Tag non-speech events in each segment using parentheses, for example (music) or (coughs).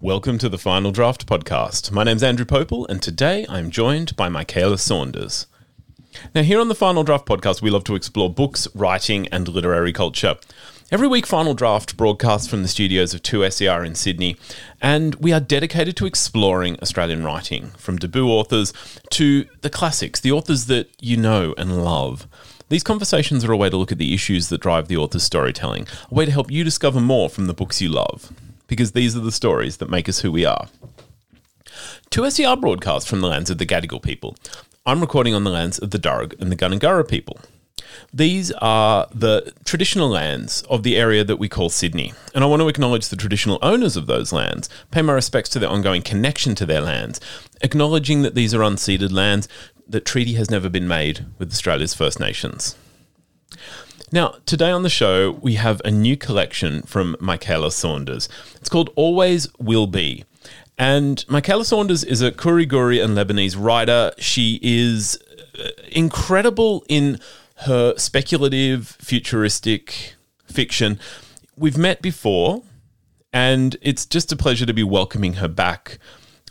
Welcome to the Final Draft podcast. My name's Andrew Pople, and today I'm joined by Mykaela Saunders. Now, here on the Final Draft podcast, we love to explore books, writing, and literary culture. Every week, Final Draft broadcasts from the studios of 2SER in Sydney, and we are dedicated to exploring Australian writing, from debut authors to the classics, the authors that you know and love. These conversations are a way to look at the issues that drive the author's storytelling, a way to help you discover more from the books you love because these are the stories that make us who we are. 2SER broadcast from the lands of the Gadigal people. I'm recording on the lands of the Darug and the Gundungurra people. These are the traditional lands of the area that we call Sydney, and I want to acknowledge the traditional owners of those lands, pay my respects to their ongoing connection to their lands, acknowledging that these are unceded lands, that treaty has never been made with Australia's First Nations. Now, today on the show, we have a new collection from Mykaela Saunders. It's called Always Will Be. And Mykaela Saunders is a Koori Goori and Lebanese writer. She is uh, incredible in her speculative, futuristic fiction. We've met before, and it's just a pleasure to be welcoming her back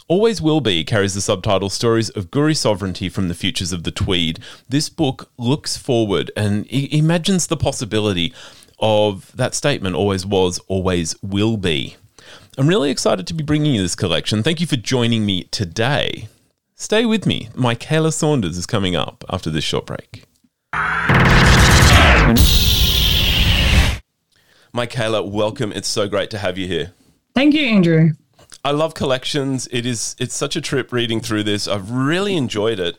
Always Will Be carries the subtitle Stories of Goori Sovereignty from the Futures of the Tweed. This book looks forward and imagines the possibility of that statement always was, always will be. I'm really excited to be bringing you this collection. Thank you for joining me today. Stay with me. Mykaela Saunders is coming up after this short break. Mykaela, welcome. It's so great to have you here. Thank you, Andrew. I love collections. It is it's such a trip reading through this. I've really enjoyed it.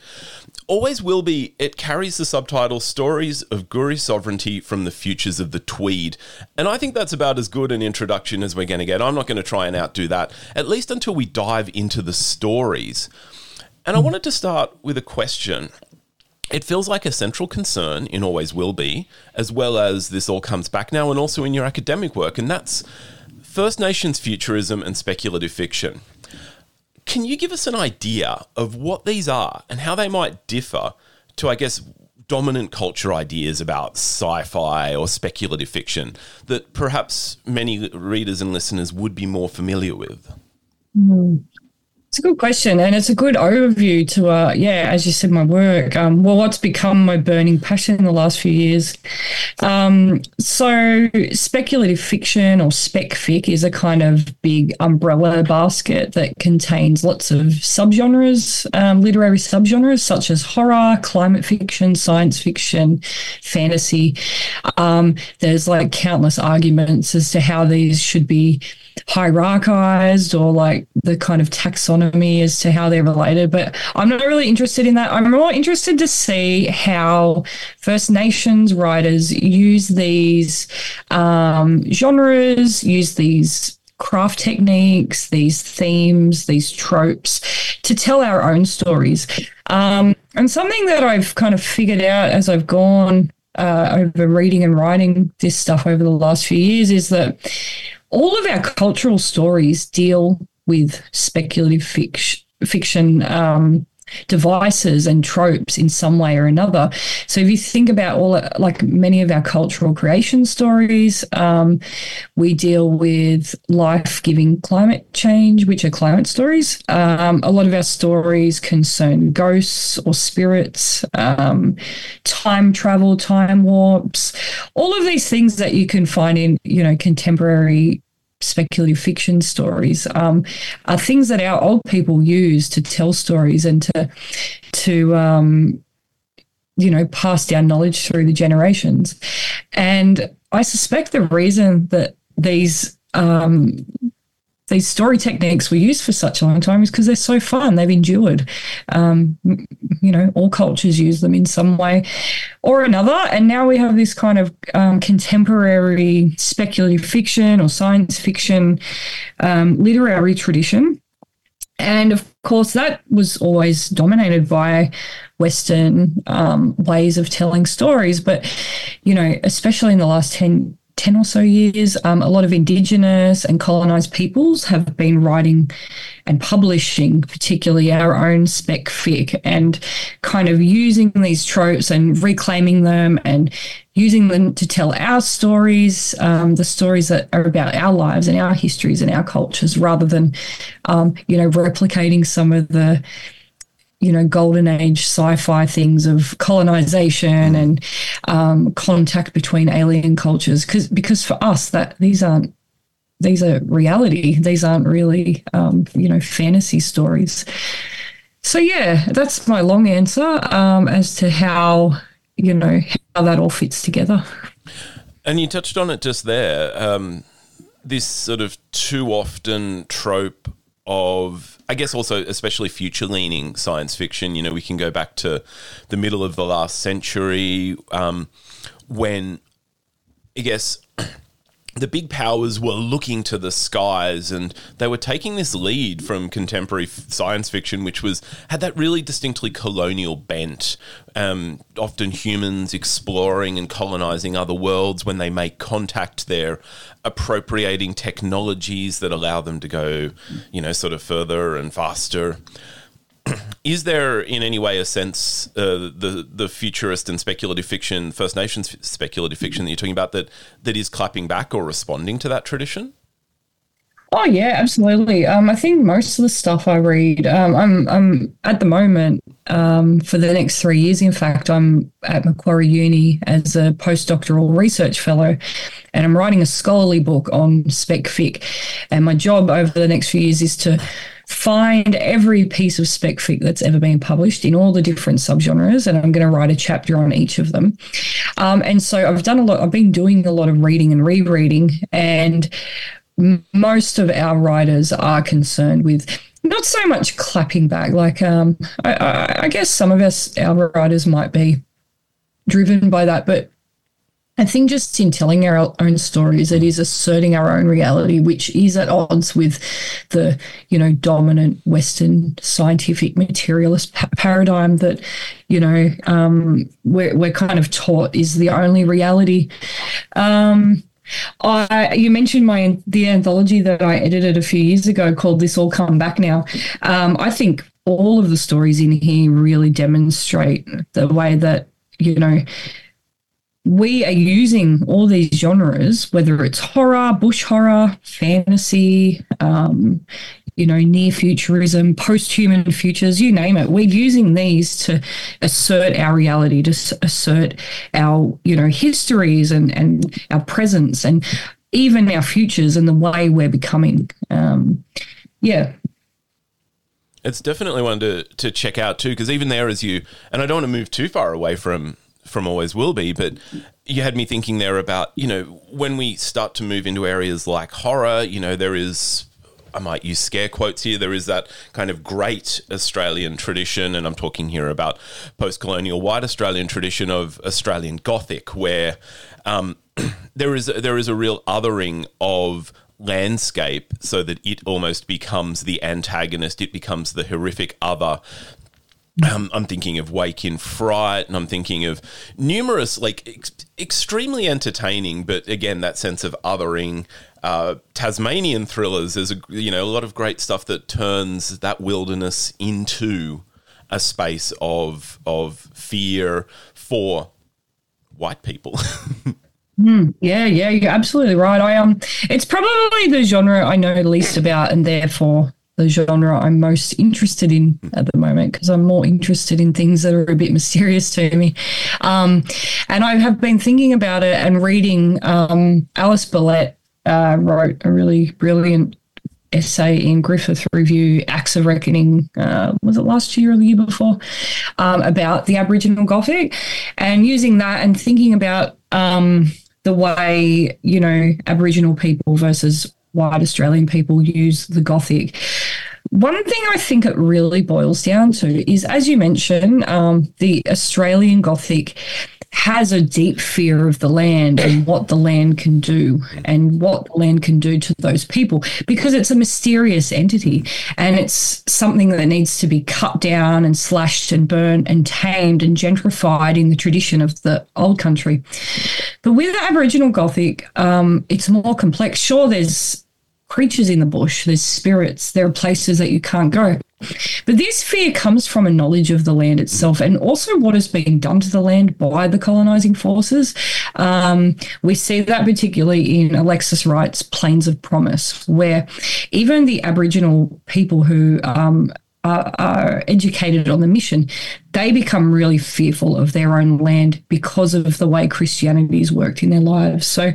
Always will be. It carries the subtitle Stories of Goori Sovereignty from the Futures of the Tweed. And I think that's about as good an introduction as we're going to get. I'm not going to try and outdo that, at least until we dive into the stories. And I wanted to start with a question. It feels like a central concern in Always Will Be, as well as this all comes back now and also in your academic work, and that's First Nations futurism and speculative fiction. Can you give us an idea of what these are and how they might differ to, I guess, dominant culture ideas about sci fi or speculative fiction that perhaps many readers and listeners would be more familiar with? Mm. It's a good question, and it's a good overview to, uh, yeah, as you said, my work. Um, well, what's become my burning passion in the last few years. Um, so, speculative fiction or spec fic is a kind of big umbrella basket that contains lots of subgenres, um, literary subgenres such as horror, climate fiction, science fiction, fantasy. Um, there's like countless arguments as to how these should be hierarchized or like the kind of taxonomy as to how they're related. But I'm not really interested in that. I'm more interested to see how First Nations writers use these um, genres, use these craft techniques, these themes, these tropes to tell our own stories. Um, and something that I've kind of figured out as I've gone uh, over reading and writing this stuff over the last few years is that all of our cultural stories deal with speculative fiction, fiction um, devices and tropes in some way or another. So if you think about all like many of our cultural creation stories, um, we deal with life-giving climate change, which are climate stories. Um, a lot of our stories concern ghosts or spirits, um, time travel, time warps, all of these things that you can find in you know contemporary speculative fiction stories um, are things that our old people use to tell stories and to to um, you know pass down knowledge through the generations. And i suspect the reason that these um, these story techniques were used for such a long time is because they're so fun. They've endured. Um, you know, all cultures use them in some way or another. And now we have this kind of um, contemporary speculative fiction or science fiction um, literary tradition. And of course, that was always dominated by Western um, ways of telling stories. But, you know, especially in the last 10 10 or so years, um, a lot of Indigenous and colonized peoples have been writing and publishing, particularly our own spec fic, and kind of using these tropes and reclaiming them and using them to tell our stories, um, the stories that are about our lives and our histories and our cultures, rather than, um, you know, replicating some of the you know golden age sci-fi things of colonization mm. and um, contact between alien cultures. Because because for us that these aren't these are reality. These aren't really um, you know fantasy stories. So yeah that's my long answer um, as to how you know how that all fits together. And you touched on it just there um, this sort of too often trope of, I guess, also especially future leaning science fiction. You know, we can go back to the middle of the last century um, when, I guess, the big powers were looking to the skies and they were taking this lead from contemporary science fiction which was had that really distinctly colonial bent um, often humans exploring and colonizing other worlds when they make contact they're appropriating technologies that allow them to go you know sort of further and faster (clears throat) is there in any way a sense uh, the the futurist and speculative fiction, First Nations speculative fiction that you're talking about that that is clapping back or responding to that tradition? Oh yeah, absolutely. Um, I think most of the stuff I read, um, I'm I'm at the moment um, for the next three years. In fact, I'm at Macquarie Uni as a postdoctoral research fellow, and I'm writing a scholarly book on spec fic. And my job over the next few years is to find every piece of spec fic that's ever been published in all the different subgenres, and I'm going to write a chapter on each of them. Um, and so I've done a lot. I've been doing a lot of reading and rereading, and most of our writers are concerned with not so much clapping back. Like um, I, I guess some of us, our writers, might be driven by that, but I think just in telling our own stories, it is asserting our own reality, which is at odds with the, you know, dominant Western scientific materialist pa- paradigm that, you know, um, we're, we're kind of taught is the only reality. Um, I, you mentioned my the anthology that I edited a few years ago called "This All Come Back Now." Um, I think all of the stories in here really demonstrate the way that you know we are using all these genres, whether it's horror, bush horror, fantasy, um, you know, near futurism, post human futures, you name it. We're using these to assert our reality, to assert our, you know, histories and, and our presence and even our futures and the way we're becoming. Um, yeah, it's definitely one to, to check out too, because even there, as you, and I don't want to move too far away from from Always Will Be, but you had me thinking there about, you know, when we start to move into areas like horror, you know, there is I might use scare quotes here. There is that kind of great Australian tradition, and I'm talking here about post colonial white Australian tradition of Australian Gothic, where um, (clears throat) there is there is a real othering of landscape so that it almost becomes the antagonist, it becomes the horrific other um, I'm thinking of Wake in Fright, and I'm thinking of numerous, like, ex- extremely entertaining, but again, that sense of othering. Uh, Tasmanian thrillers. There's a you know a lot of great stuff that turns that wilderness into a space of of fear for white people. (laughs) mm, yeah, yeah, you're absolutely right. I um, it's probably the genre I know least about, and therefore the genre I'm most interested in at the moment because I'm more interested in things that are a bit mysterious to me. Um, and I have been thinking about it and reading. Um, Alice Bellette uh, wrote a really brilliant essay in Griffith Review, Acts of Reckoning, uh, was it last year or the year before, um, about the Aboriginal Gothic, and using that and thinking about um, the way, you know, Aboriginal people versus white Australian people use the Gothic. One thing I think it really boils down to is, as you mentioned, um, the Australian Gothic has a deep fear of the land and what the land can do and what the land can do to those people because it's a mysterious entity and it's something that needs to be cut down and slashed and burnt and tamed and gentrified in the tradition of the old country. But with the Aboriginal Gothic, um, it's more complex. Sure, there's creatures in the bush, there's spirits, there are places that you can't go. But this fear comes from a knowledge of the land itself and also what has been done to the land by the colonizing forces. Um, we see that particularly in Alexis Wright's Plains of Promise, where even the Aboriginal people who um, are, are, educated on the mission, they become really fearful of their own land because of the way Christianity has worked in their lives. So,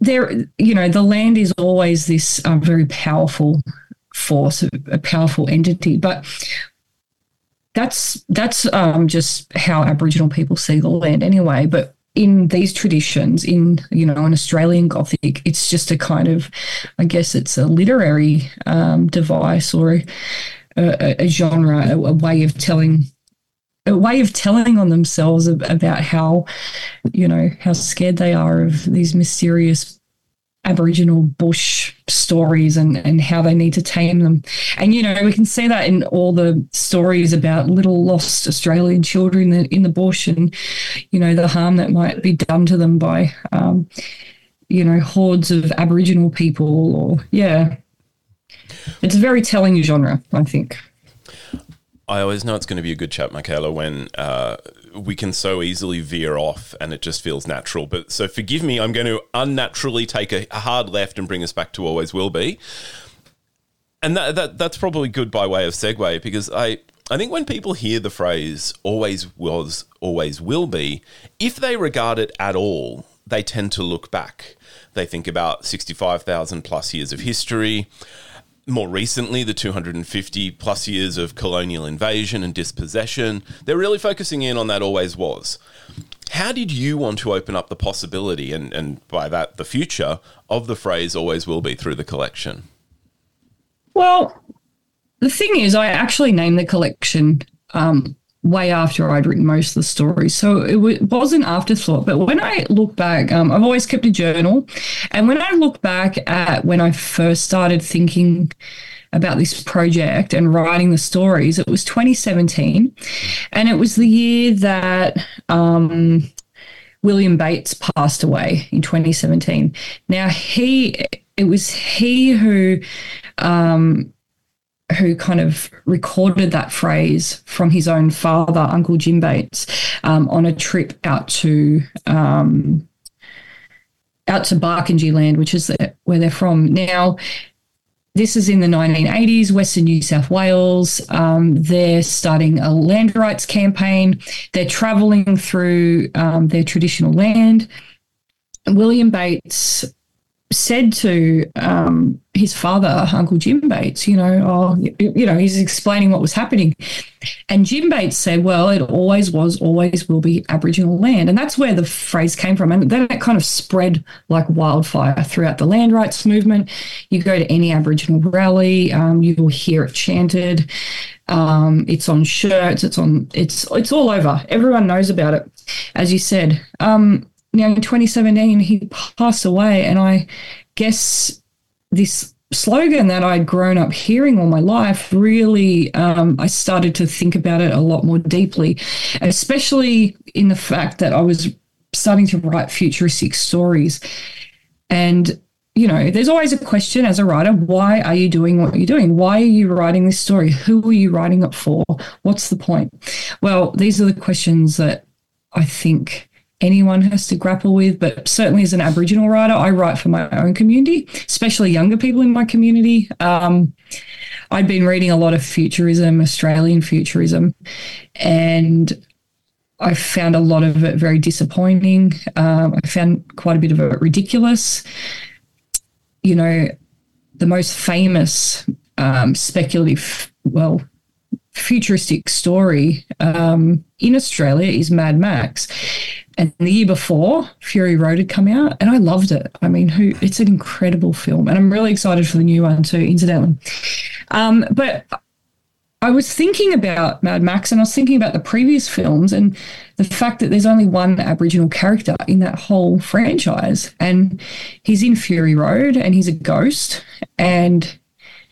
there, you know, the land is always this uh, very powerful force, a powerful entity. But that's that's um, just how Aboriginal people see the land anyway. But in these traditions, in you know, an Australian Gothic, it's just a kind of, I guess, it's a literary um, device or a, a, a genre, a, a way of telling a way of telling on themselves about how, you know, how scared they are of these mysterious Aboriginal bush stories and, and how they need to tame them. And, you know, we can see that in all the stories about little lost Australian children in the, bush and, you know, the harm that might be done to them by, um, you know, hordes of Aboriginal people or, yeah. It's a very telling genre, I think. I always know it's going to be a good chat, Mykaela, when uh, we can so easily veer off and it just feels natural. But so forgive me, I'm going to unnaturally take a, hard left and bring us back to always will be. And that, that that's probably good by way of segue because I I think when people hear the phrase always was, always will be, if they regard it at all, they tend to look back. They think about 65,000 plus years of history more recently, the 250 plus years of colonial invasion and dispossession, they're really focusing in on that always was. How did you want to open up the possibility, and, and by that, the future, of the phrase always will be through the collection? Well, the thing is, I actually named the collection um, way after I'd written most of the stories. So it was an afterthought. But when I look back, um, I've always kept a journal. And when I look back at when I first started thinking about this project and writing the stories, it was 2017. And it was the year that. Um, William Bates passed away in 2017. Now he, it was he who um, who kind of recorded that phrase from his own father, Uncle Jim Bates, um, on a trip out to um, out to Barkindji land, which is the, where they're from. Now, this is in the 1980s, Western New South Wales. Um, they're starting a land rights campaign. They're travelling through um, their traditional land. William Bates said to um, his father, Uncle Jim Bates, you know, oh, you, know, he's explaining what was happening. And Jim Bates said, well, it always was, always will be Aboriginal land. And that's where the phrase came from. And then it kind of spread like wildfire throughout the land rights movement. You go to any Aboriginal rally, um, you will hear it chanted. Um, it's on shirts, it's on, it's, it's all over. Everyone knows about it, as you said. Um, now in 2017 he passed away and i guess this slogan that i'd grown up hearing all my life really um, i started to think about it a lot more deeply especially in the fact that i was starting to write futuristic stories. And you know there's always a question as a writer why are you doing what you're doing? Why are you writing this story? Who are you writing it for? What's the point? Well these are the questions that i think anyone has to grapple with. But certainly as an Aboriginal writer, I write for my own community, especially younger people in my community. Um, I'd been reading a lot of futurism, Australian futurism, and I found a lot of it very disappointing. Um, I found quite a bit of it ridiculous. You know, the most famous um, speculative, well, futuristic story um, in Australia is Mad Max. And the year before, Fury Road had come out, and I loved it. I mean, who? It's an incredible film, and I'm really excited for the new one too. Incidentally, um, but I was thinking about Mad Max and I was thinking about the previous films and the fact that there's only one Aboriginal character in that whole franchise. And he's in Fury Road and he's a ghost and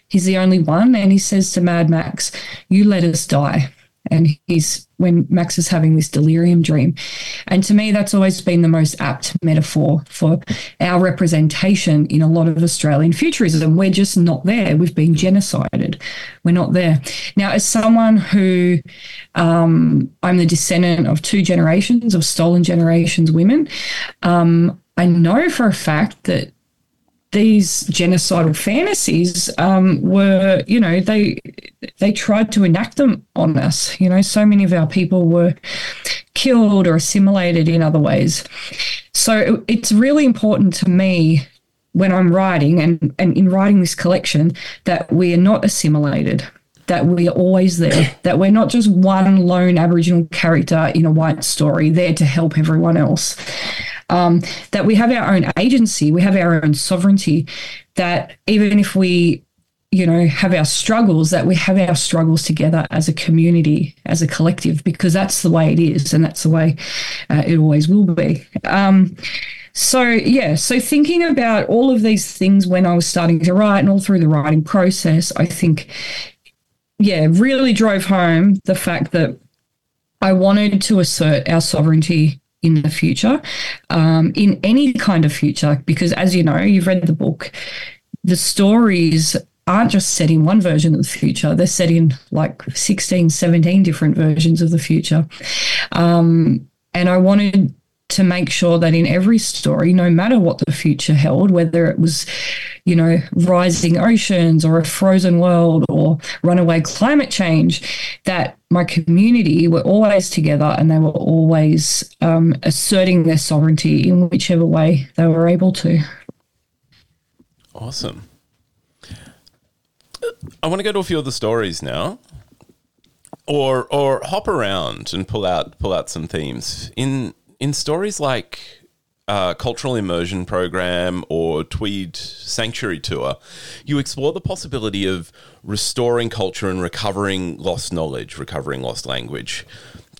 he's the only one. And he says to Mad Max, You let us die and he's when Max is having this delirium dream. And to me, that's always been the most apt metaphor for our representation in a lot of Australian futurism. We're just not there. We've been genocided. We're not there. Now, as someone who um, I'm the descendant of two generations of stolen generations women, um, I know for a fact that these genocidal fantasies um, were, you know, they they tried to enact them on us. You know, so many of our people were killed or assimilated in other ways. So it's really important to me when I'm writing and, and in writing this collection that we are not assimilated, that we are always there, (coughs) that we're not just one lone Aboriginal character in a white story there to help everyone else um, that we have our own agency, we have our own sovereignty, that even if we you know have our struggles that we have our struggles together as a community as a collective because that's the way it is and that's the way uh, it always will be. Um, so yeah so thinking about all of these things when i was starting to write and all through the writing process i think yeah really drove home the fact that i wanted to assert our sovereignty in the future, um, in any kind of future, because as you know, you've read the book, the stories aren't just set in one version of the future, they're set in like 16, 17 different versions of the future. Um, and I wanted to make sure that in every story, no matter what the future held, whether it was, you know, rising oceans or a frozen world or runaway climate change, that my community were always together and they were always um, asserting their sovereignty in whichever way they were able to. Awesome. I want to go to a few of the stories now or or hop around and pull out pull out some themes in in stories like uh, cultural immersion program or Tweed Sanctuary Tour, you explore the possibility of restoring culture and recovering lost knowledge, recovering lost language.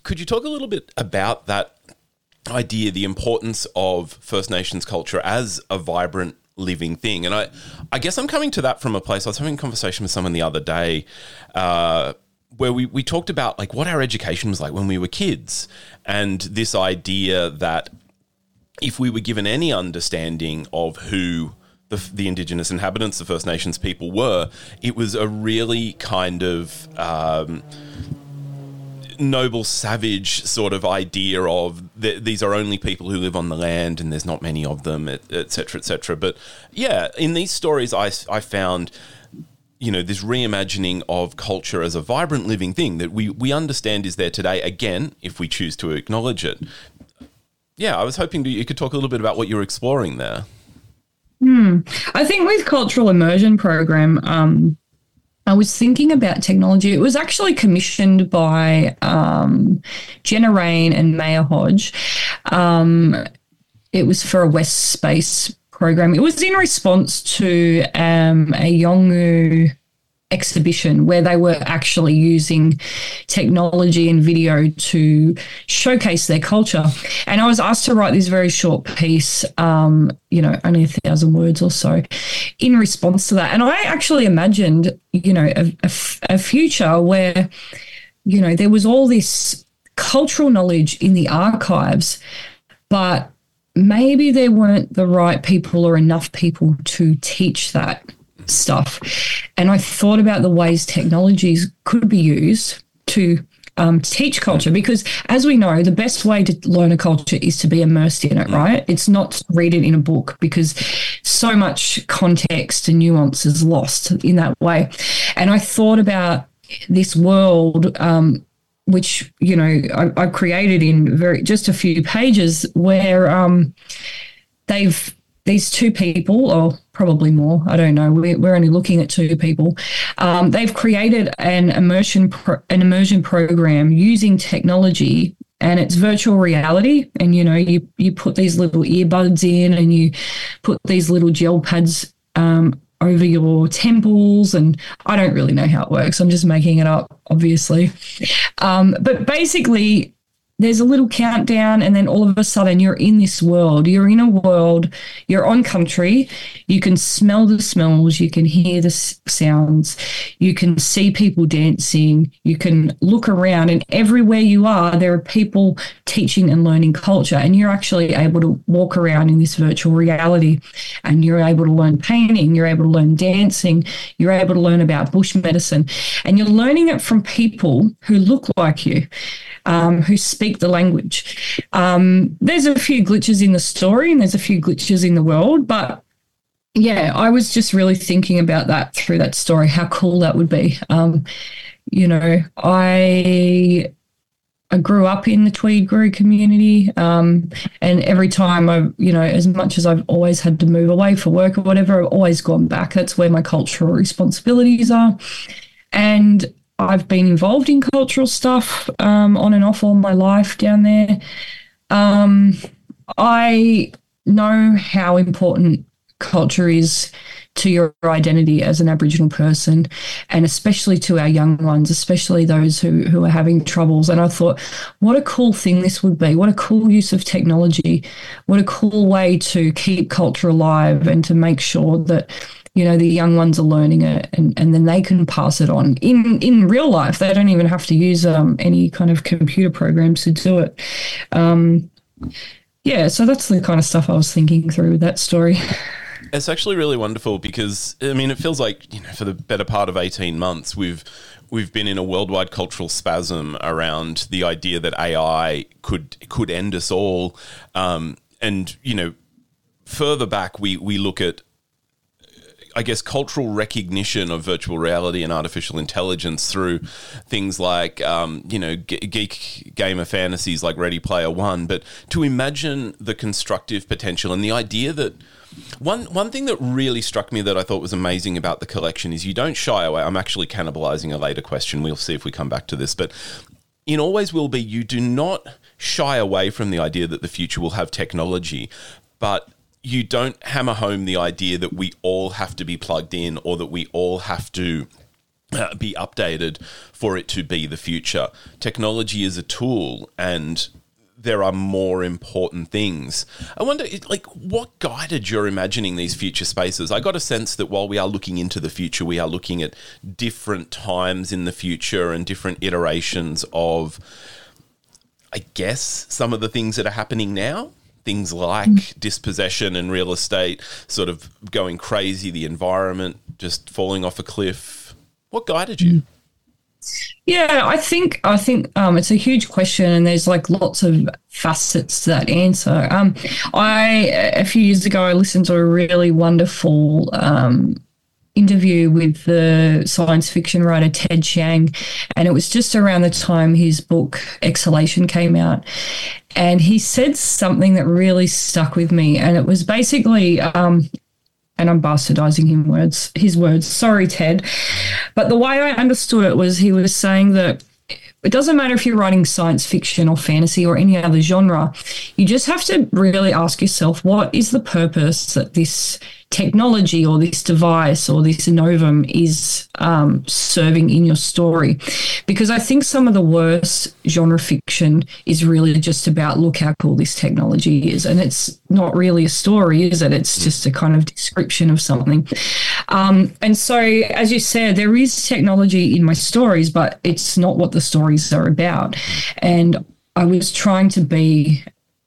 Could you talk a little bit about that idea, the importance of First Nations culture as a vibrant living thing? And I, I guess I'm coming to that from a place. I was having a conversation with someone the other day. Uh, where we, we talked about like what our education was like when we were kids and this idea that if we were given any understanding of who the, the indigenous inhabitants, the First Nations people were, it was a really kind of um, noble, savage sort of idea of th- these are only people who live on the land and there's not many of them, etc., etc. Et but yeah, in these stories, I, I found you know this reimagining of culture as a vibrant living thing that we we understand is there today again if we choose to acknowledge it yeah i was hoping you could talk a little bit about what you're exploring there hmm. i think with cultural immersion program um, I was thinking about technology. It was actually commissioned by um, Jenna Rain and Maya Hodge. Um, it was for a West Space program. It was in response to um, a Yolngu exhibition where they were actually using technology and video to showcase their culture. And I was asked to write this very short piece, um, you know, only a thousand words or so, in response to that. And I actually imagined, you know, a, a, a future where, you know, there was all this cultural knowledge in the archives, but maybe there weren't the right people or enough people to teach that stuff. And I thought about the ways technologies could be used to um, teach culture because, as we know, the best way to learn a culture is to be immersed in it, right? It's not read it in a book because so much context and nuance is lost in that way. And I thought about this world um, which you know I, I, created in very just a few pages where um, they've these two people or probably more i don't know we're, we're only looking at two people um, they've created an immersion pro, an immersion program using technology and it's virtual reality. And you know you you put these little earbuds in and you put these little gel pads um, over your temples. And I don't really know how it works. I'm just making it up, obviously. Um, but basically, there's a little countdown and then all of a sudden you're in this world. You're in a world you're on country. You can smell the smells. You can hear the sounds. You can see people dancing. You can look around and everywhere you are there are people teaching and learning culture and you're actually able to walk around in this virtual reality and you're able to learn painting you're able to learn dancing you're able to learn about bush medicine and you're learning it from people who look like you um, who speak the language. Um, there's a few glitches in the story and there's a few glitches in the world, but yeah, I was just really thinking about that through that story, how cool that would be. Um, you know, I I grew up in the Tweed Goori community, um, and every time I, you know, as much as I've always had to move away for work or whatever, I've always gone back. That's where my cultural responsibilities are, and I've been involved in cultural stuff um, on and off all my life down there. Um, I know how important culture is to your identity as an Aboriginal person, and especially to our young ones, especially those who, who are having troubles. And I thought, what a cool thing this would be. What a cool use of technology. What a cool way to keep culture alive and to make sure that you know the young ones are learning it and, and then they can pass it on. In in real life they don't even have to use um, any kind of computer programs to do it. Um, yeah so that's the kind of stuff i was thinking through with that story. It's actually really wonderful because i mean it feels like you know for the better part of 18 months we've we've been in a worldwide cultural spasm around the idea that ai could could end us all. Um, and you know further back we we look at I guess, cultural recognition of virtual reality and artificial intelligence through things like, um, you know, geek gamer fantasies like Ready Player One, but to imagine the constructive potential and the idea that. One one thing that really struck me that I thought was amazing about the collection is you don't shy away. I'm actually cannibalizing a later question. We'll see if we come back to this, but in always will be you do not shy away from the idea that the future will have technology, but you don't hammer home the idea that we all have to be plugged in or that we all have to uh, be updated for it to be the future. Technology is a tool and there are more important things. I wonder, like, what guided your imagining these future spaces? I got a sense that while we are looking into the future, we are looking at different times in the future and different iterations of, I guess, some of the things that are happening now things like mm. dispossession and real estate sort of going crazy, the environment just falling off a cliff. What guided you? Mm. Yeah, I think I think um, it's a huge question, and there's like lots of facets to that answer. Um, I a few years ago I listened to a really wonderful um, interview with the science fiction writer Ted Chiang, and it was just around the time his book Exhalation came out. And he said something that really stuck with me, and it was basically, um, and I'm bastardizing him words, his words. Sorry, Ted, but the way I understood it was he was saying that it doesn't matter if you're writing science fiction or fantasy or any other genre. You just have to really ask yourself, what is the purpose that this technology or this device or this novum is um, serving in your story. Because I think some of the worst genre fiction is really just about look how cool this technology is. And it's not really a story, is it? It's just a kind of description of something. Um, and so, as you said, there is technology in my stories, but it's not what the stories are about. And I was trying to be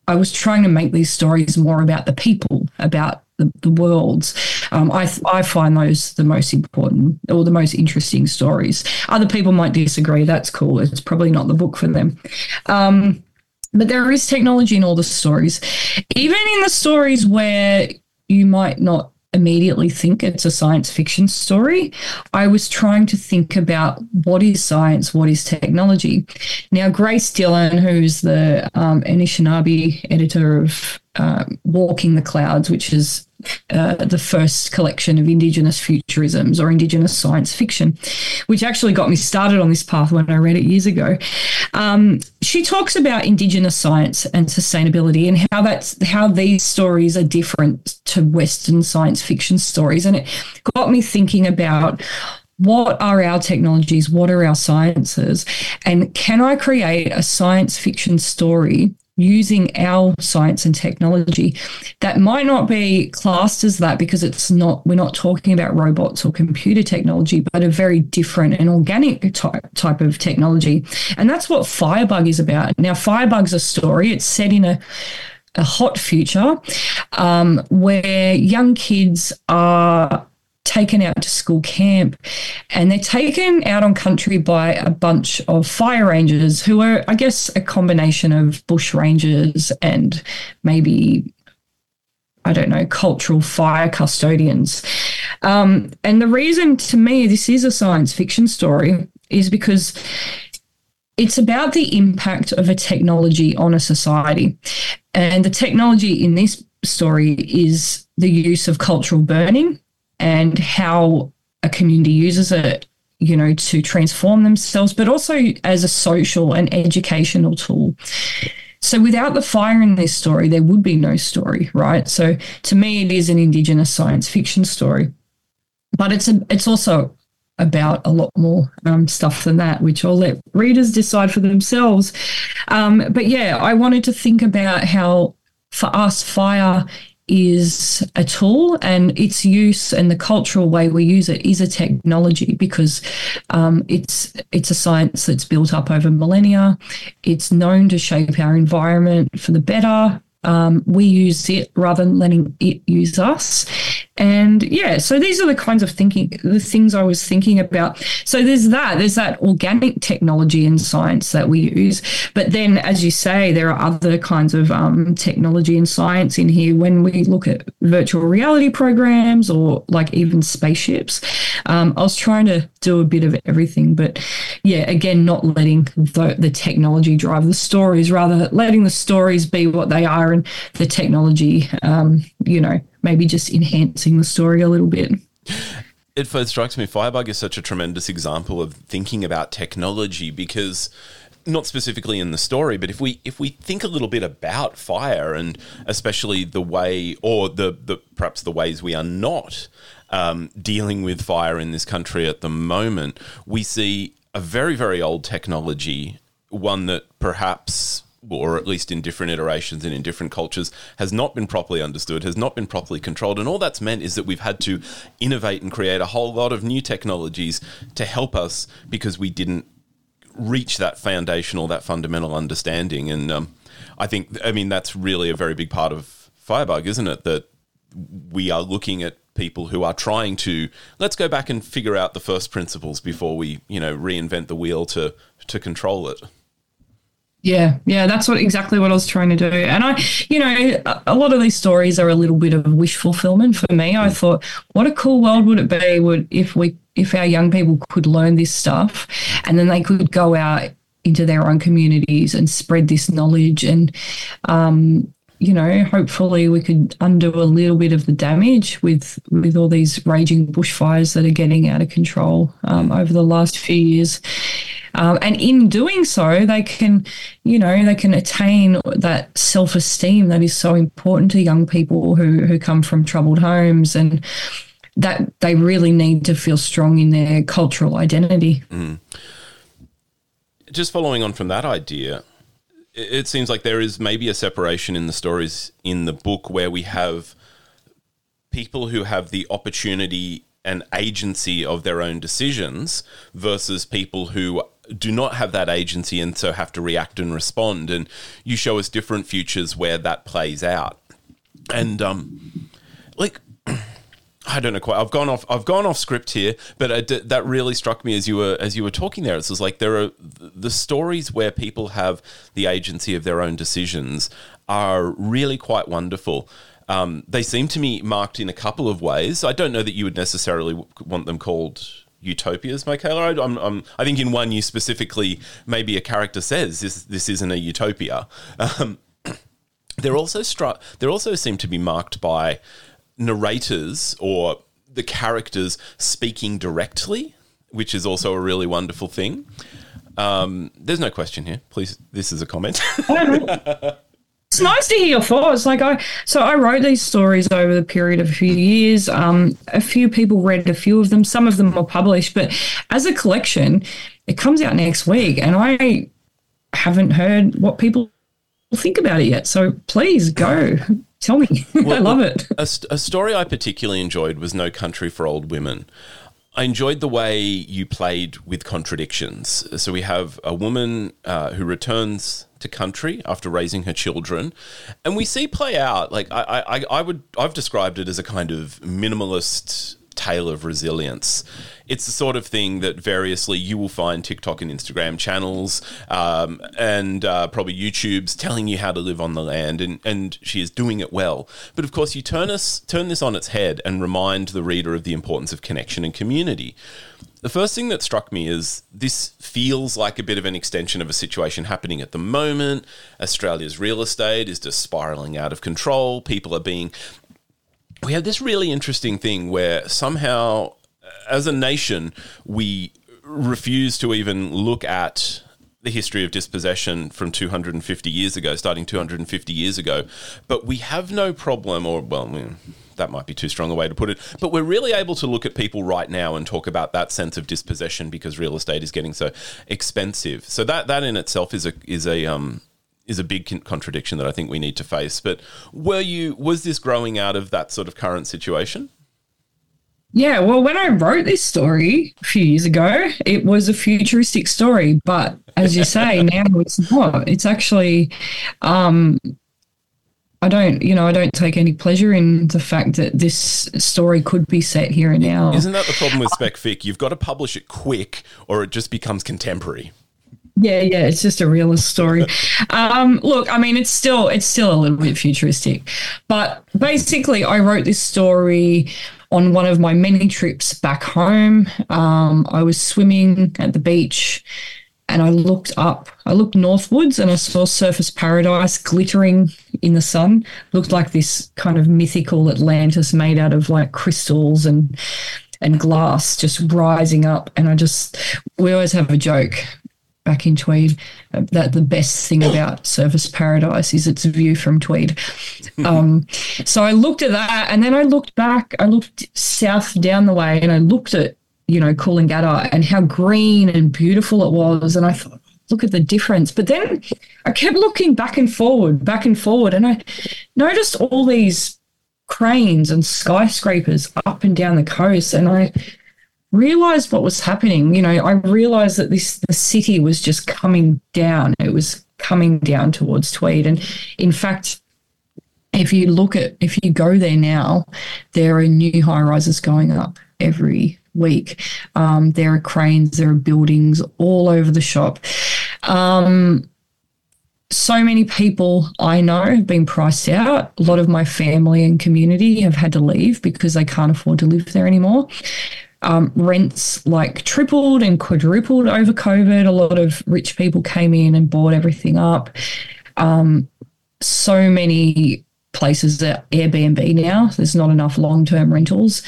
I was trying to make these stories more about the people, about the, the worlds. Um, I, I find those the most important or the most interesting stories. Other people might disagree. That's cool. It's probably not the book for them. Um, but there is technology in all the stories, even in the stories where you might not immediately think it's a science fiction story. I was trying to think about what is science, what is technology. Now, Grace Dillon, who's the um, Anishinaabe editor of uh, Walking the Clouds, which is uh, the first collection of Indigenous futurisms or Indigenous science fiction, which actually got me started on this path when I read it years ago. Um, she talks about Indigenous science and sustainability and how that's how these stories are different to Western science fiction stories, and it got me thinking about what are our technologies? What are our sciences? And can I create a science fiction story using our science and technology. That might not be classed as that because it's not we're not talking about robots or computer technology but a very different and organic type, type of technology. And that's what firebug is about. Now firebug's a story. It's set in a a hot future um, where young kids are taken out to school camp and they're taken out on country by a bunch of fire rangers who are, I guess, a combination of bush rangers and maybe. I don't know, cultural fire custodians. Um, and the reason to me this is a science fiction story is because it's about the impact of a technology on a society. And the technology in this story is the use of cultural burning and how a community uses it you know to transform themselves but also as a social and educational tool so without the fire in this story there would be no story right so to me it is an indigenous science fiction story but it's a, it's also about a lot more um, stuff than that, which I'll let readers decide for themselves. Um, but yeah, I wanted to think about how for us, fire is a tool and its use and the cultural way we use it is a technology because um, it's it's a science that's built up over millennia. It's known to shape our environment for the better. Um, we use it rather than letting it use us. And yeah, so these are the kinds of thinking, the things I was thinking about. So there's that, there's that organic technology and science that we use. But then, as you say, there are other kinds of um, technology and science in here when we look at virtual reality programs or like even spaceships. Um, I was trying to do a bit of everything, but yeah, again, not letting the, the technology drive the stories, rather letting the stories be what they are and the technology, um, you know, maybe just enhancing the story a little bit. It first strikes me Firebug is such a tremendous example of thinking about technology because not specifically in the story, but if we if we think a little bit about fire and especially the way or the the perhaps the ways we are not um, dealing with fire in this country at the moment, we see a very very old technology, one that perhaps or at least in different iterations and in different cultures, has not been properly understood, has not been properly controlled. And all that's meant is that we've had to innovate and create a whole lot of new technologies to help us because we didn't reach that foundational, that fundamental understanding. And um, I think, I mean, that's really a very big part of Firebug, isn't it? That we are looking at people who are trying to let's go back and figure out the first principles before we you know reinvent the wheel to to control it yeah, yeah, that's what exactly what I was trying to do. And I, you know, a lot of these stories are a little bit of wish fulfillment for me. I thought, what a cool world would it be would if we if our young people could learn this stuff and then they could go out into their own communities and spread this knowledge and um, you know, hopefully we could undo a little bit of the damage with with all these raging bushfires that are getting out of control um, over the last few years. Um, and in doing so, they can, you know, they can attain that self esteem that is so important to young people who, who come from troubled homes and that they really need to feel strong in their cultural identity. Mm. Just following on from that idea, it seems like there is maybe a separation in the stories in the book where we have people who have the opportunity and agency of their own decisions versus people who do not have that agency and so have to react and respond. And you show us different futures where that plays out. And um, like I don't know quite. I've gone off. I've gone off script here, but that really struck me as you were as you were talking there. It's like there are the stories where people have the agency of their own decisions are really quite wonderful. Um, they seem to me marked in a couple of ways. I don't know that you would necessarily want them called utopias, Mykaela. I, I'm, I'm, i think in one you specifically, maybe a character says this this isn't a utopia. Um, (clears throat) they're also struck. They also seem to be marked by narrators or the characters speaking directly, which is also a really wonderful thing. Um, there's no question here. Please, this is a comment. (laughs) it's nice to hear your thoughts. Like I, so I wrote these stories over the period of a few years. Um, a few people read a few of them. Some of them were published, but as a collection, it comes out next week, and I haven't heard what people think about it yet. So please go. Tell me. (laughs) Well, I love it. A, a story I particularly enjoyed was No Country for Old Women. I enjoyed the way you played with contradictions. So we have a woman uh, who returns to country after raising her children, and we see play out like I, I, I would I've described it as a kind of minimalist tale of resilience. It's the sort of thing that variously you will find TikTok and Instagram channels um, and uh, probably YouTube's telling you how to live on the land, and, and she is doing it well. But of course, you turn us turn this on its head and remind the reader of the importance of connection and community. The first thing that struck me is this feels like a bit of an extension of a situation happening at the moment. Australia's real estate is just spiraling out of control. People are being we have this really interesting thing where somehow, as a nation, we refuse to even look at the history of dispossession from 250 years ago, starting 250 years ago. But we have no problem, or, well, that might be too strong a way to put it, but we're really able to look at people right now and talk about that sense of dispossession because real estate is getting so expensive. So that that in itself is a is a um is a big contradiction that I think we need to face. But were you was this growing out of that sort of current situation? Yeah, well, when I wrote this story a few years ago, it was a futuristic story, but as you say, (laughs) now it's not. It's actually, um, I don't, you know, I don't take any pleasure in the fact that this story could be set here and now. Isn't that the problem with spec fic? You've got to publish it quick, or it just becomes contemporary. Yeah, yeah, it's just a realist story. Um, look, I mean, it's still it's still a little bit futuristic, but basically, I wrote this story on one of my many trips back home. Um, I was swimming at the beach, and I looked up. I looked northwards, and I saw Surfers Paradise glittering in the sun. Looked like this kind of mythical Atlantis made out of like crystals and and glass just rising up. And I just, we always have a joke back in Tweed that the best thing about Surfers Paradise is its view from Tweed. (laughs) Um, so I looked at that and then I looked back, I looked south down the way and I looked at, you know, Coolangatta and how green and beautiful it was. And I thought, look at the difference. But then I kept looking back and forward, back and forward, and I noticed all these cranes and skyscrapers up and down the coast. And I realized what was happening. You know, I realized that this the city was just coming down. It was coming down towards Tweed. And in fact, if you look at if you go there now, there are new high rises going up every week. Um, there are cranes, there are buildings all over the shop. Um, so many people I know have been priced out. A lot of my family and community have had to leave because they can't afford to live there anymore. Um, rents like tripled and quadrupled over COVID. A lot of rich people came in and bought everything up. Um, so many places are Airbnb now. There's not enough long term rentals.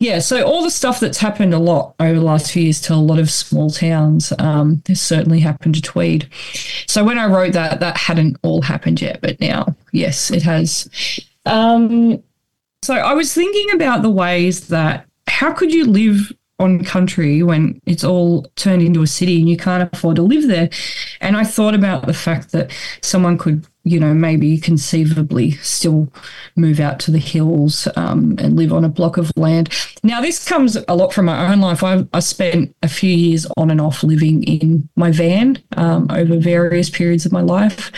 Yeah, so all the stuff that's happened a lot over the last few years to a lot of small towns um, has certainly happened to Tweed. So when I wrote that, that hadn't all happened yet, but now, yes, it has. Um, so I was thinking about the ways that how could you live on country when it's all turned into a city and you can't afford to live there? And I thought about the fact that someone could you know, maybe conceivably still move out to the hills um, and live on a block of land. Now, this comes a lot from my own life. I, I spent a few years on and off living in my van um, over various periods of my life.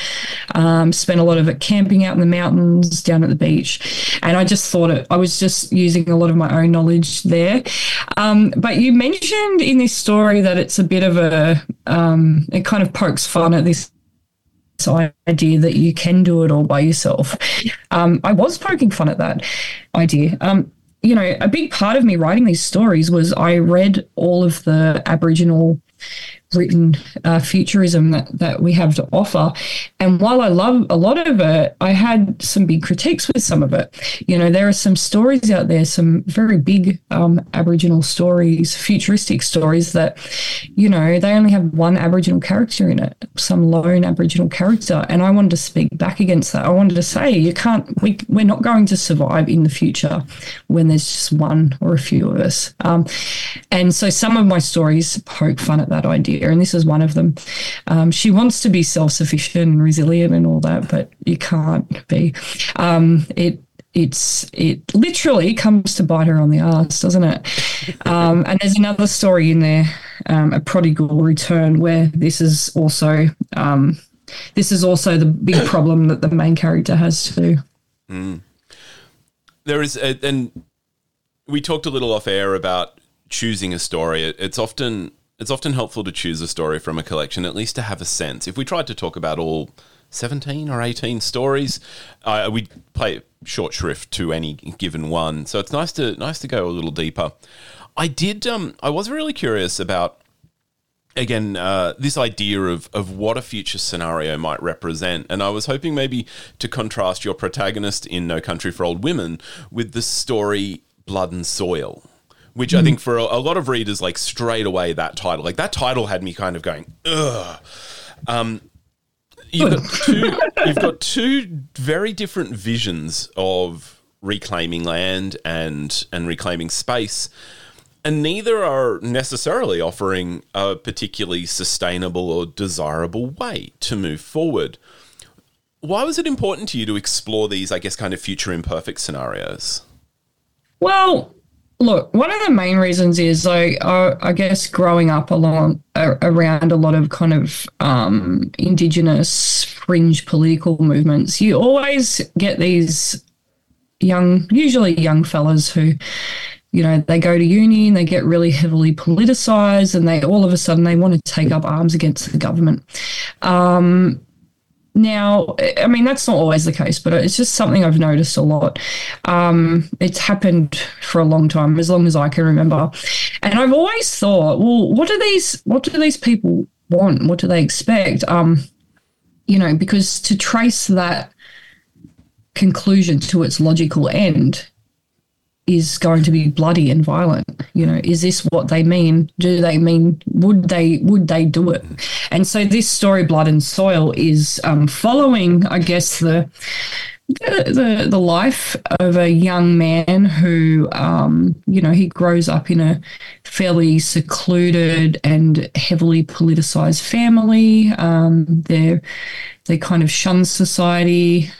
Um, spent a lot of it camping out in the mountains, down at the beach, and I just thought it. I was just using a lot of my own knowledge there. Um, but you mentioned in this story that it's a bit of a. Um, it kind of pokes fun at this idea that you can do it all by yourself. Um, I was poking fun at that idea. Um, you know, a big part of me writing these stories was I read all of the Aboriginal written uh, futurism that, that we have to offer. And while I love a lot of it, I had some big critiques with some of it. You know, there are some stories out there, some very big um, Aboriginal stories, futuristic stories that, you know, they only have one Aboriginal character in it, some lone Aboriginal character. And I wanted to speak back against that. I wanted to say, you can't, we, we're not going to survive in the future when there's just one or a few of us. Um, and so some of my stories poke fun at that idea and this is one of them. Um, she wants to be self sufficient and resilient and all that, but you can't be. Um, it it's it literally comes to bite her on the ass, doesn't it? Um, and there's another story in there, um, a prodigal return, where this is also um, this is also the big problem that the main character has too. Mm. There is, a, and we talked a little off air about choosing a story. It's often it's often helpful to choose a story from a collection, at least to have a sense. If we tried to talk about all 17 or 18 stories, uh, we'd play short shrift to any given one. So it's nice to nice to go a little deeper. I did. Um, I was really curious about again uh, this idea of of what a future scenario might represent, and I was hoping maybe to contrast your protagonist in No Country for Old Women with the story Blood and Soil which. I think for a, a, lot of readers, like straight away, that title, like that title had me kind of going, ugh. Um, you've got (laughs) two, you've got two very different visions of reclaiming land and and reclaiming space, and neither are necessarily offering a particularly sustainable or desirable way to move forward. Why was it important to you to explore these, I guess, kind of future imperfect scenarios? Well, Look, one of the main reasons is I, I, I guess growing up along around a lot of kind of um, indigenous fringe political movements, you always get these young, usually young fellas who, you know, they go to uni and they get really heavily politicized, and they all of a sudden they want to take up arms against the government. Um, now, I mean, that's not always the case, but it's just something I've noticed a lot. Um, it's happened for a long time, as long as I can remember. And I've always thought, well, what do these what do these people want? What do they expect? Um, you know, because to trace that conclusion to its logical end is going to be bloody and violent you know? Is this what they mean? Do they mean would they would they do it? And so this story blood and soil is um, following i guess the the, the life of a young man who um, you know he grows up in a fairly secluded and heavily politicized family. Um, they they kind of shun society.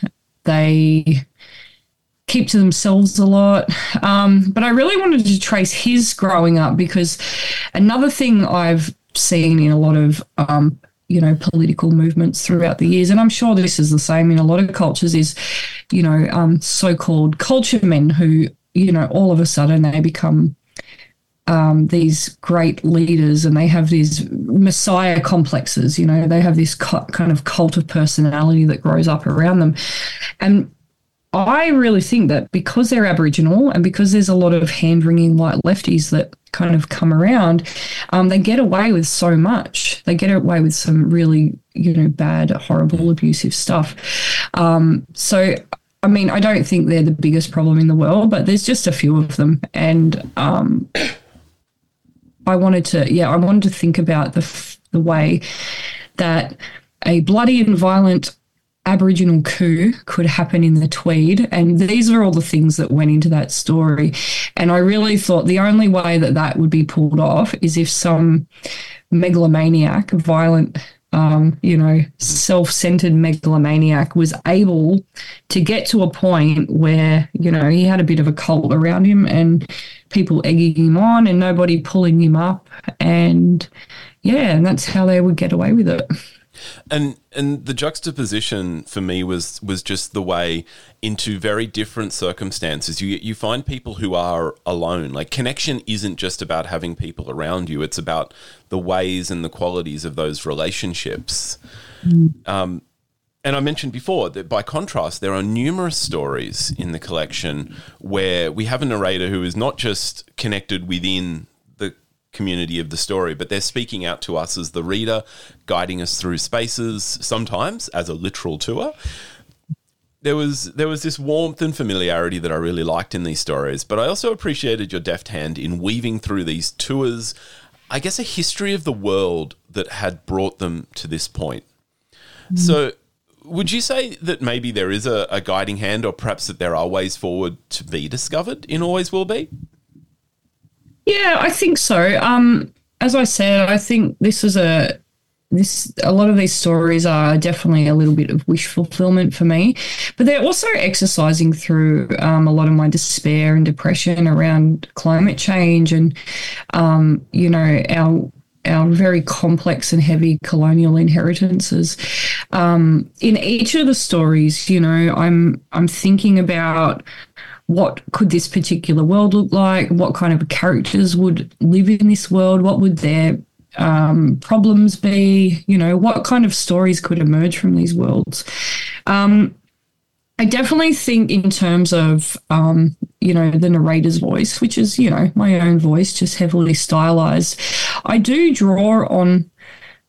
They keep to themselves a lot. Um, but I really wanted to trace his growing up because another thing I've seen in a lot of um, you know political movements throughout the years and i'm sure this is the same in a lot of cultures is you know um, so-called culture men who you know all of a sudden they become um, these great leaders and they have these messiah complexes you know they have this kind of cult of personality that grows up around them and I really think that because they're Aboriginal and because there's a lot of hand wringing white lefties that kind of come around, um, they get away with so much. They get away with some really, you know, bad, horrible, abusive stuff. Um, so, I mean, I don't think they're the biggest problem in the world, but there's just a few of them. And um, I wanted to, yeah, I wanted to think about the, the way that a bloody and violent Aboriginal coup could happen in the Tweed. And these are all the things that went into that story. And I really thought the only way that that would be pulled off is if some megalomaniac, violent, um, you know, self centered megalomaniac was able to get to a point where, you know, he had a bit of a cult around him and people egging him on and nobody pulling him up. And yeah, and that's how they would get away with it. And and the juxtaposition for me was was just the way into very different circumstances you you find people who are alone. Like connection isn't just about having people around you; it's about the ways and the qualities of those relationships. Mm. Um, and I mentioned before that by contrast, there are numerous stories in the collection where we have a narrator who is not just connected within community of the story, but they're speaking out to us as the reader, guiding us through spaces, sometimes as a literal tour. There was there was this warmth and familiarity that I really liked in these stories, but I also appreciated your deft hand in weaving through these tours, I guess a history of the world that had brought them to this point. Mm. So would you say that maybe there is a, a, guiding hand, or perhaps that there are ways forward to be discovered in Always Will Be? Yeah, I think so. Um, as I said, I think this is a this a lot of these stories are definitely a little bit of wish fulfillment for me, but they're also exercising through um, a lot of my despair and depression around climate change and um, you know our our very complex and heavy colonial inheritances. Um, in each of the stories, you know, I'm I'm thinking about what could this particular world look like? What kind of characters would live in this world? What would their um, problems be? You know, what kind of stories could emerge from these worlds? Um, I definitely think in terms of um, you know the narrator's voice, which is you know my own voice, just heavily stylized. I do draw on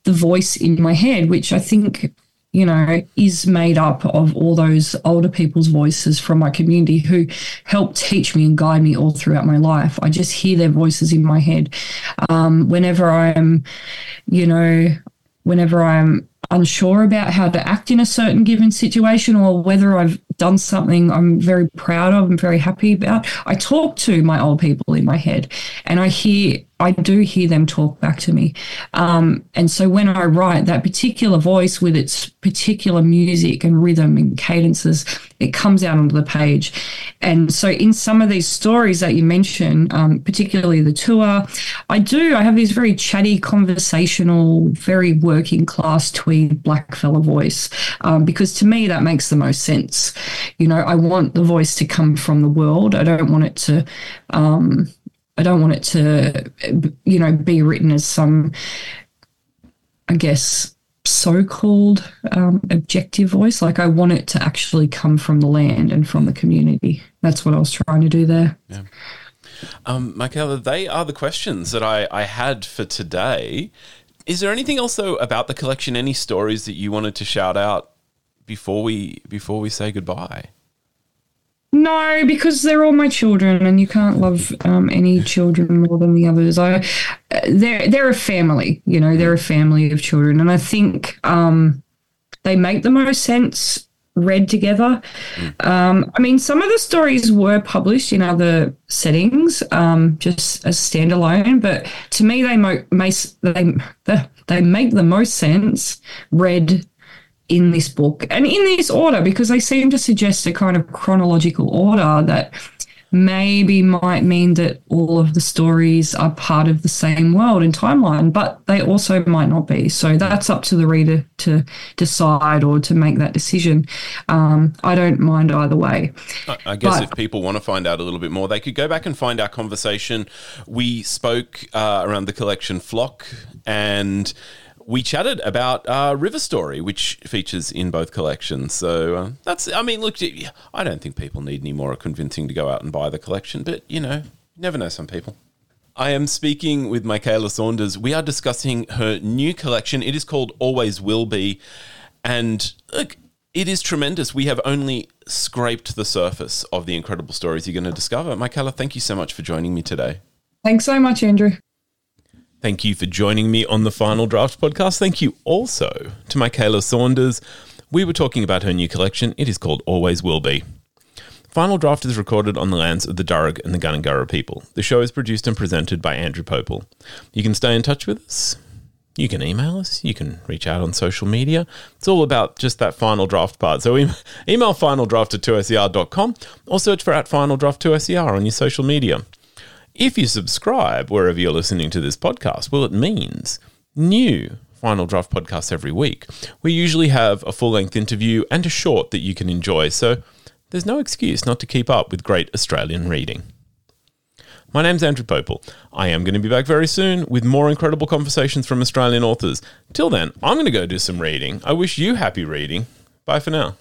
the voice in my head, which I think you know, is made up of all those older people's voices from my community who help teach me and guide me all throughout my life. I just hear their voices in my head. Um, whenever I'm, you know, whenever I'm unsure about how to act in a certain given situation or whether I've done something I'm very proud of and very happy about, I talk to my old people in my head and I hear I do hear them talk back to me. Um, and so when I write, that particular voice with its particular music and rhythm and cadences, it comes out onto the page. And so in some of these stories that you mentioned, um, particularly the tour, I do, I have this very chatty, conversational, very working class tweed black fella voice, um, because to me, that makes the most sense. You know, I want the voice to come from the world. I don't want it to, um, I don't want it to, you know, be written as some, I guess, so-called um, objective voice. Like I want it to actually come from the land and from the community. That's what I was trying to do there. Yeah. Um, Mykaela, they are the questions that I, I had for today. Is there anything else though about the collection? Any stories that you wanted to shout out before we before we say goodbye? No, because they're all my children, and you can't love um, any children more than the others. I, they're they're a family, you know, they're a family of children, and I think um, they make the most sense read together. Um, I mean, some of the stories were published in other settings, um, just as standalone, but to me, they mo- they (laughs) they make the most sense read in this book and in this order because they seem to suggest a kind of chronological order that maybe might mean that all of the stories are part of the same world and timeline, but they also might not be. So that's up to the reader to decide or to make that decision. Um, I don't mind either way. I guess but, if people want to find out a little bit more, they could go back and find our conversation. We spoke uh, around the collection Flock and we chatted about uh, River Story, which features in both collections. So uh, that's, I mean, look, I don't think people need any more convincing to go out and buy the collection, but you know, you never know some people. I am speaking with Mykaela Saunders. We are discussing her new collection. It is called Always Will Be. And look, it is tremendous. We have only scraped the surface of the incredible stories you're going to discover. Mykaela, thank you so much for joining me today. Thanks so much, Andrew. Thank you for joining me on the Final Draft podcast. Thank you also to Mykaela Saunders. We were talking about her new collection. It is called Always Will Be. Final Draft is recorded on the lands of the Darug and the Gundungurra people. The show is produced and presented by Andrew Pople. You can stay in touch with us. You can email us. You can reach out on social media. It's all about just that final draft part. So email finaldraft at 2ser.com or search for at final draft 2ser on your social media. If you subscribe wherever you're listening to this podcast, well, it means new Final Draft podcasts every week. We usually have a full length interview and a short that you can enjoy, so there's no excuse not to keep up with great Australian reading. My name's Andrew Pople. I am going to be back very soon with more incredible conversations from Australian authors. Till then, I'm going to go do some reading. I wish you happy reading. Bye for now.